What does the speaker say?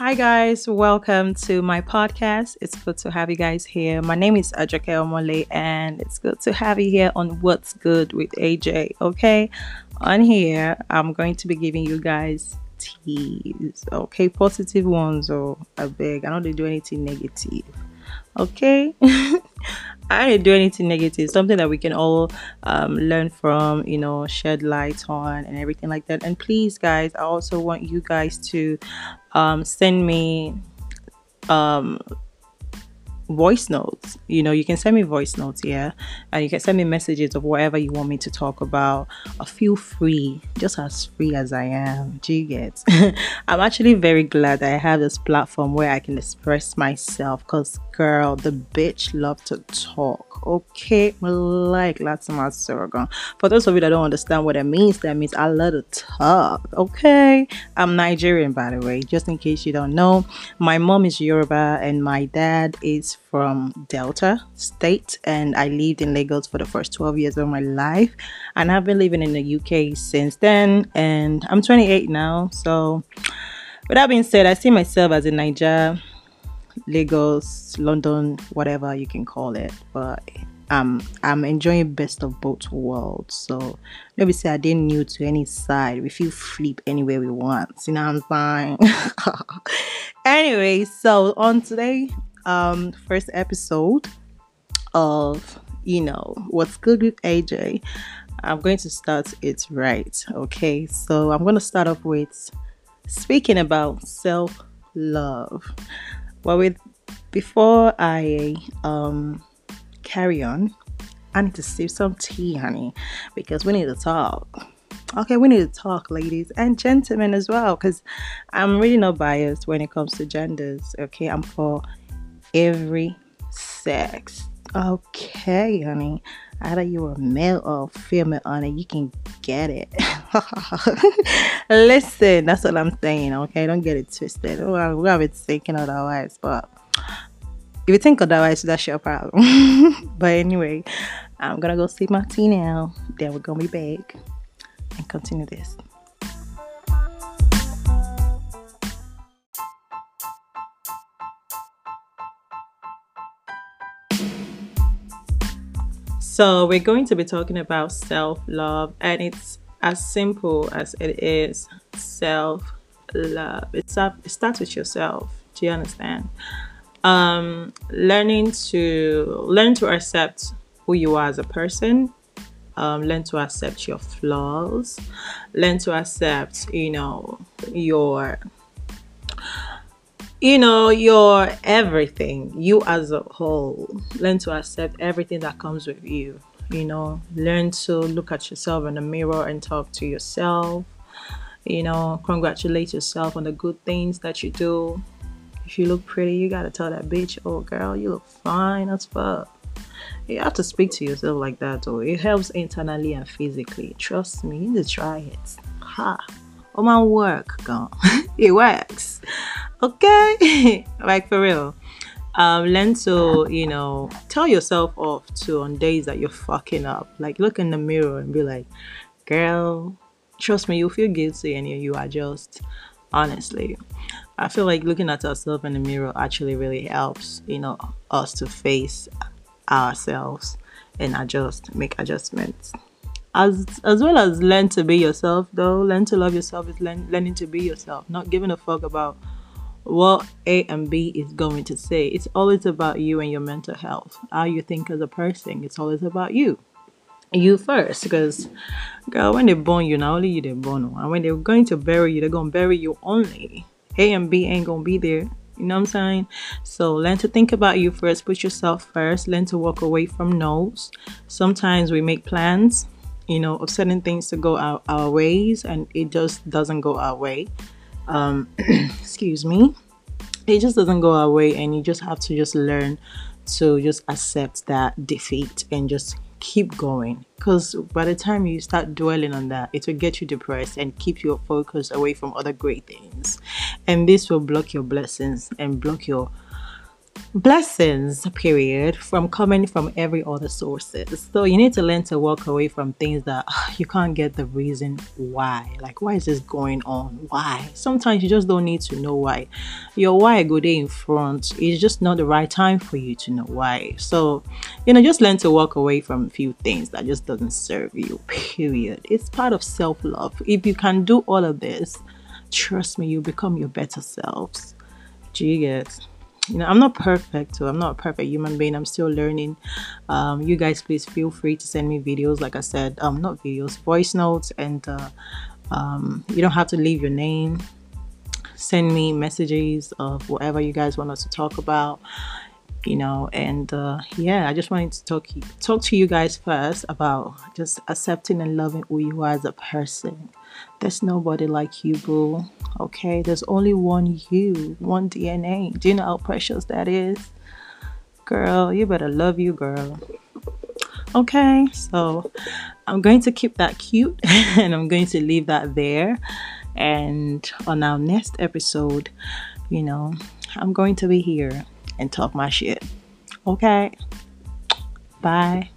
Hi, guys. Welcome to my podcast. It's good to have you guys here. My name is Ajake Omole, and it's good to have you here on What's Good with AJ. Okay, on here, I'm going to be giving you guys teas. Okay, positive ones, or I beg. I don't do anything negative. Okay, I didn't do anything negative. Something that we can all um, learn from, you know, shed light on, and everything like that. And please, guys, I also want you guys to um, send me um, voice notes. You know, you can send me voice notes, yeah, and you can send me messages of whatever you want me to talk about. I feel free, just as free as I am. Do you get? I'm actually very glad I have this platform where I can express myself. Cause girl, the bitch love to talk. Okay, like lots of my sorghum. For those of you that don't understand what that means, that means I love to talk. Okay, I'm Nigerian by the way, just in case you don't know. My mom is Yoruba and my dad is from Delta State, and I lived in Lagos for the first 12 years of my life, and I've been living in the UK since then. And I'm 28 now, so with that being said, I see myself as a Niger Lagos, London, whatever you can call it. But um, I'm enjoying best of both worlds. So let me say I didn't new to any side. We feel flip anywhere we want. You know what I'm saying? anyway, so on today, um, first episode of you know what's good with AJ. I'm going to start it right. Okay, so I'm going to start off with speaking about self love. Well, with before I um carry on, I need to sip some tea, honey, because we need to talk. Okay, we need to talk, ladies and gentlemen, as well, because I'm really not biased when it comes to genders. Okay, I'm for every sex. Okay, honey. Either you're a male or female, honey, you can get it. Listen, that's what I'm saying. Okay, don't get it twisted. We have it thinking otherwise, but if you think otherwise, that's your problem. but anyway, I'm gonna go sleep my tea now. Then we're gonna be back and continue this. So, we're going to be talking about self love, and it's as simple as it is self love. It starts with yourself. Do you understand? Um, learning to learn to accept who you are as a person. Um, learn to accept your flaws. Learn to accept, you know, your you know, your everything, you as a whole. Learn to accept everything that comes with you. You know, learn to look at yourself in the mirror and talk to yourself. You know, congratulate yourself on the good things that you do. If you look pretty, you gotta tell that bitch, oh girl, you look fine as fuck. You have to speak to yourself like that, though. It helps internally and physically. Trust me, you need to try it. Ha! Oh my work, girl. it works okay. Like for real. Um learn to you know tell yourself off to on days that you're fucking up. Like look in the mirror and be like girl trust me you'll feel guilty and you you just honestly. I feel like looking at ourselves in the mirror actually really helps you know us to face ourselves and adjust make adjustments. As as well as learn to be yourself though. Learn to love yourself is learn, learning to be yourself not giving a fuck about what A and B is going to say. It's always about you and your mental health, how you think as a person. It's always about you. You first, because girl, when they born you, not only you they born, and when they're going to bury you, they're gonna bury you only. A and B ain't gonna be there. You know what I'm saying? So learn to think about you first, put yourself first, learn to walk away from no's. Sometimes we make plans, you know, of certain things to go our, our ways and it just doesn't go our way um, excuse me, it just doesn't go away and you just have to just learn to just accept that defeat and just keep going. Because by the time you start dwelling on that it will get you depressed and keep your focus away from other great things. And this will block your blessings and block your blessings period from coming from every other sources. So you need to learn to walk away from things that you can't get the reason why. Like why is this going on? Why? Sometimes you just don't need to know why. Your why go there in front. It's just not the right time for you to know why. So you know just learn to walk away from a few things that just doesn't serve you period. It's part of self-love. If you can do all of this trust me you become your better selves. Do you get you know i'm not perfect so i'm not a perfect human being. I'm still learning. Um, you guys please feel free to send me videos. Like i said um not videos voice notes and uh, um, you don't have to leave your name. Send me messages of whatever you guys want us to talk about you know and uh, yeah i just wanted to talk talk to you guys first about just accepting and loving who you are as a person. There's nobody like you boo okay? There's only one you one dna do you know how precious that is? Girl you better love you girl. Okay so i'm going to keep that cute and i'm going to leave that there. And on our next episode you know i'm going to be here and talk my shit. Okay? Bye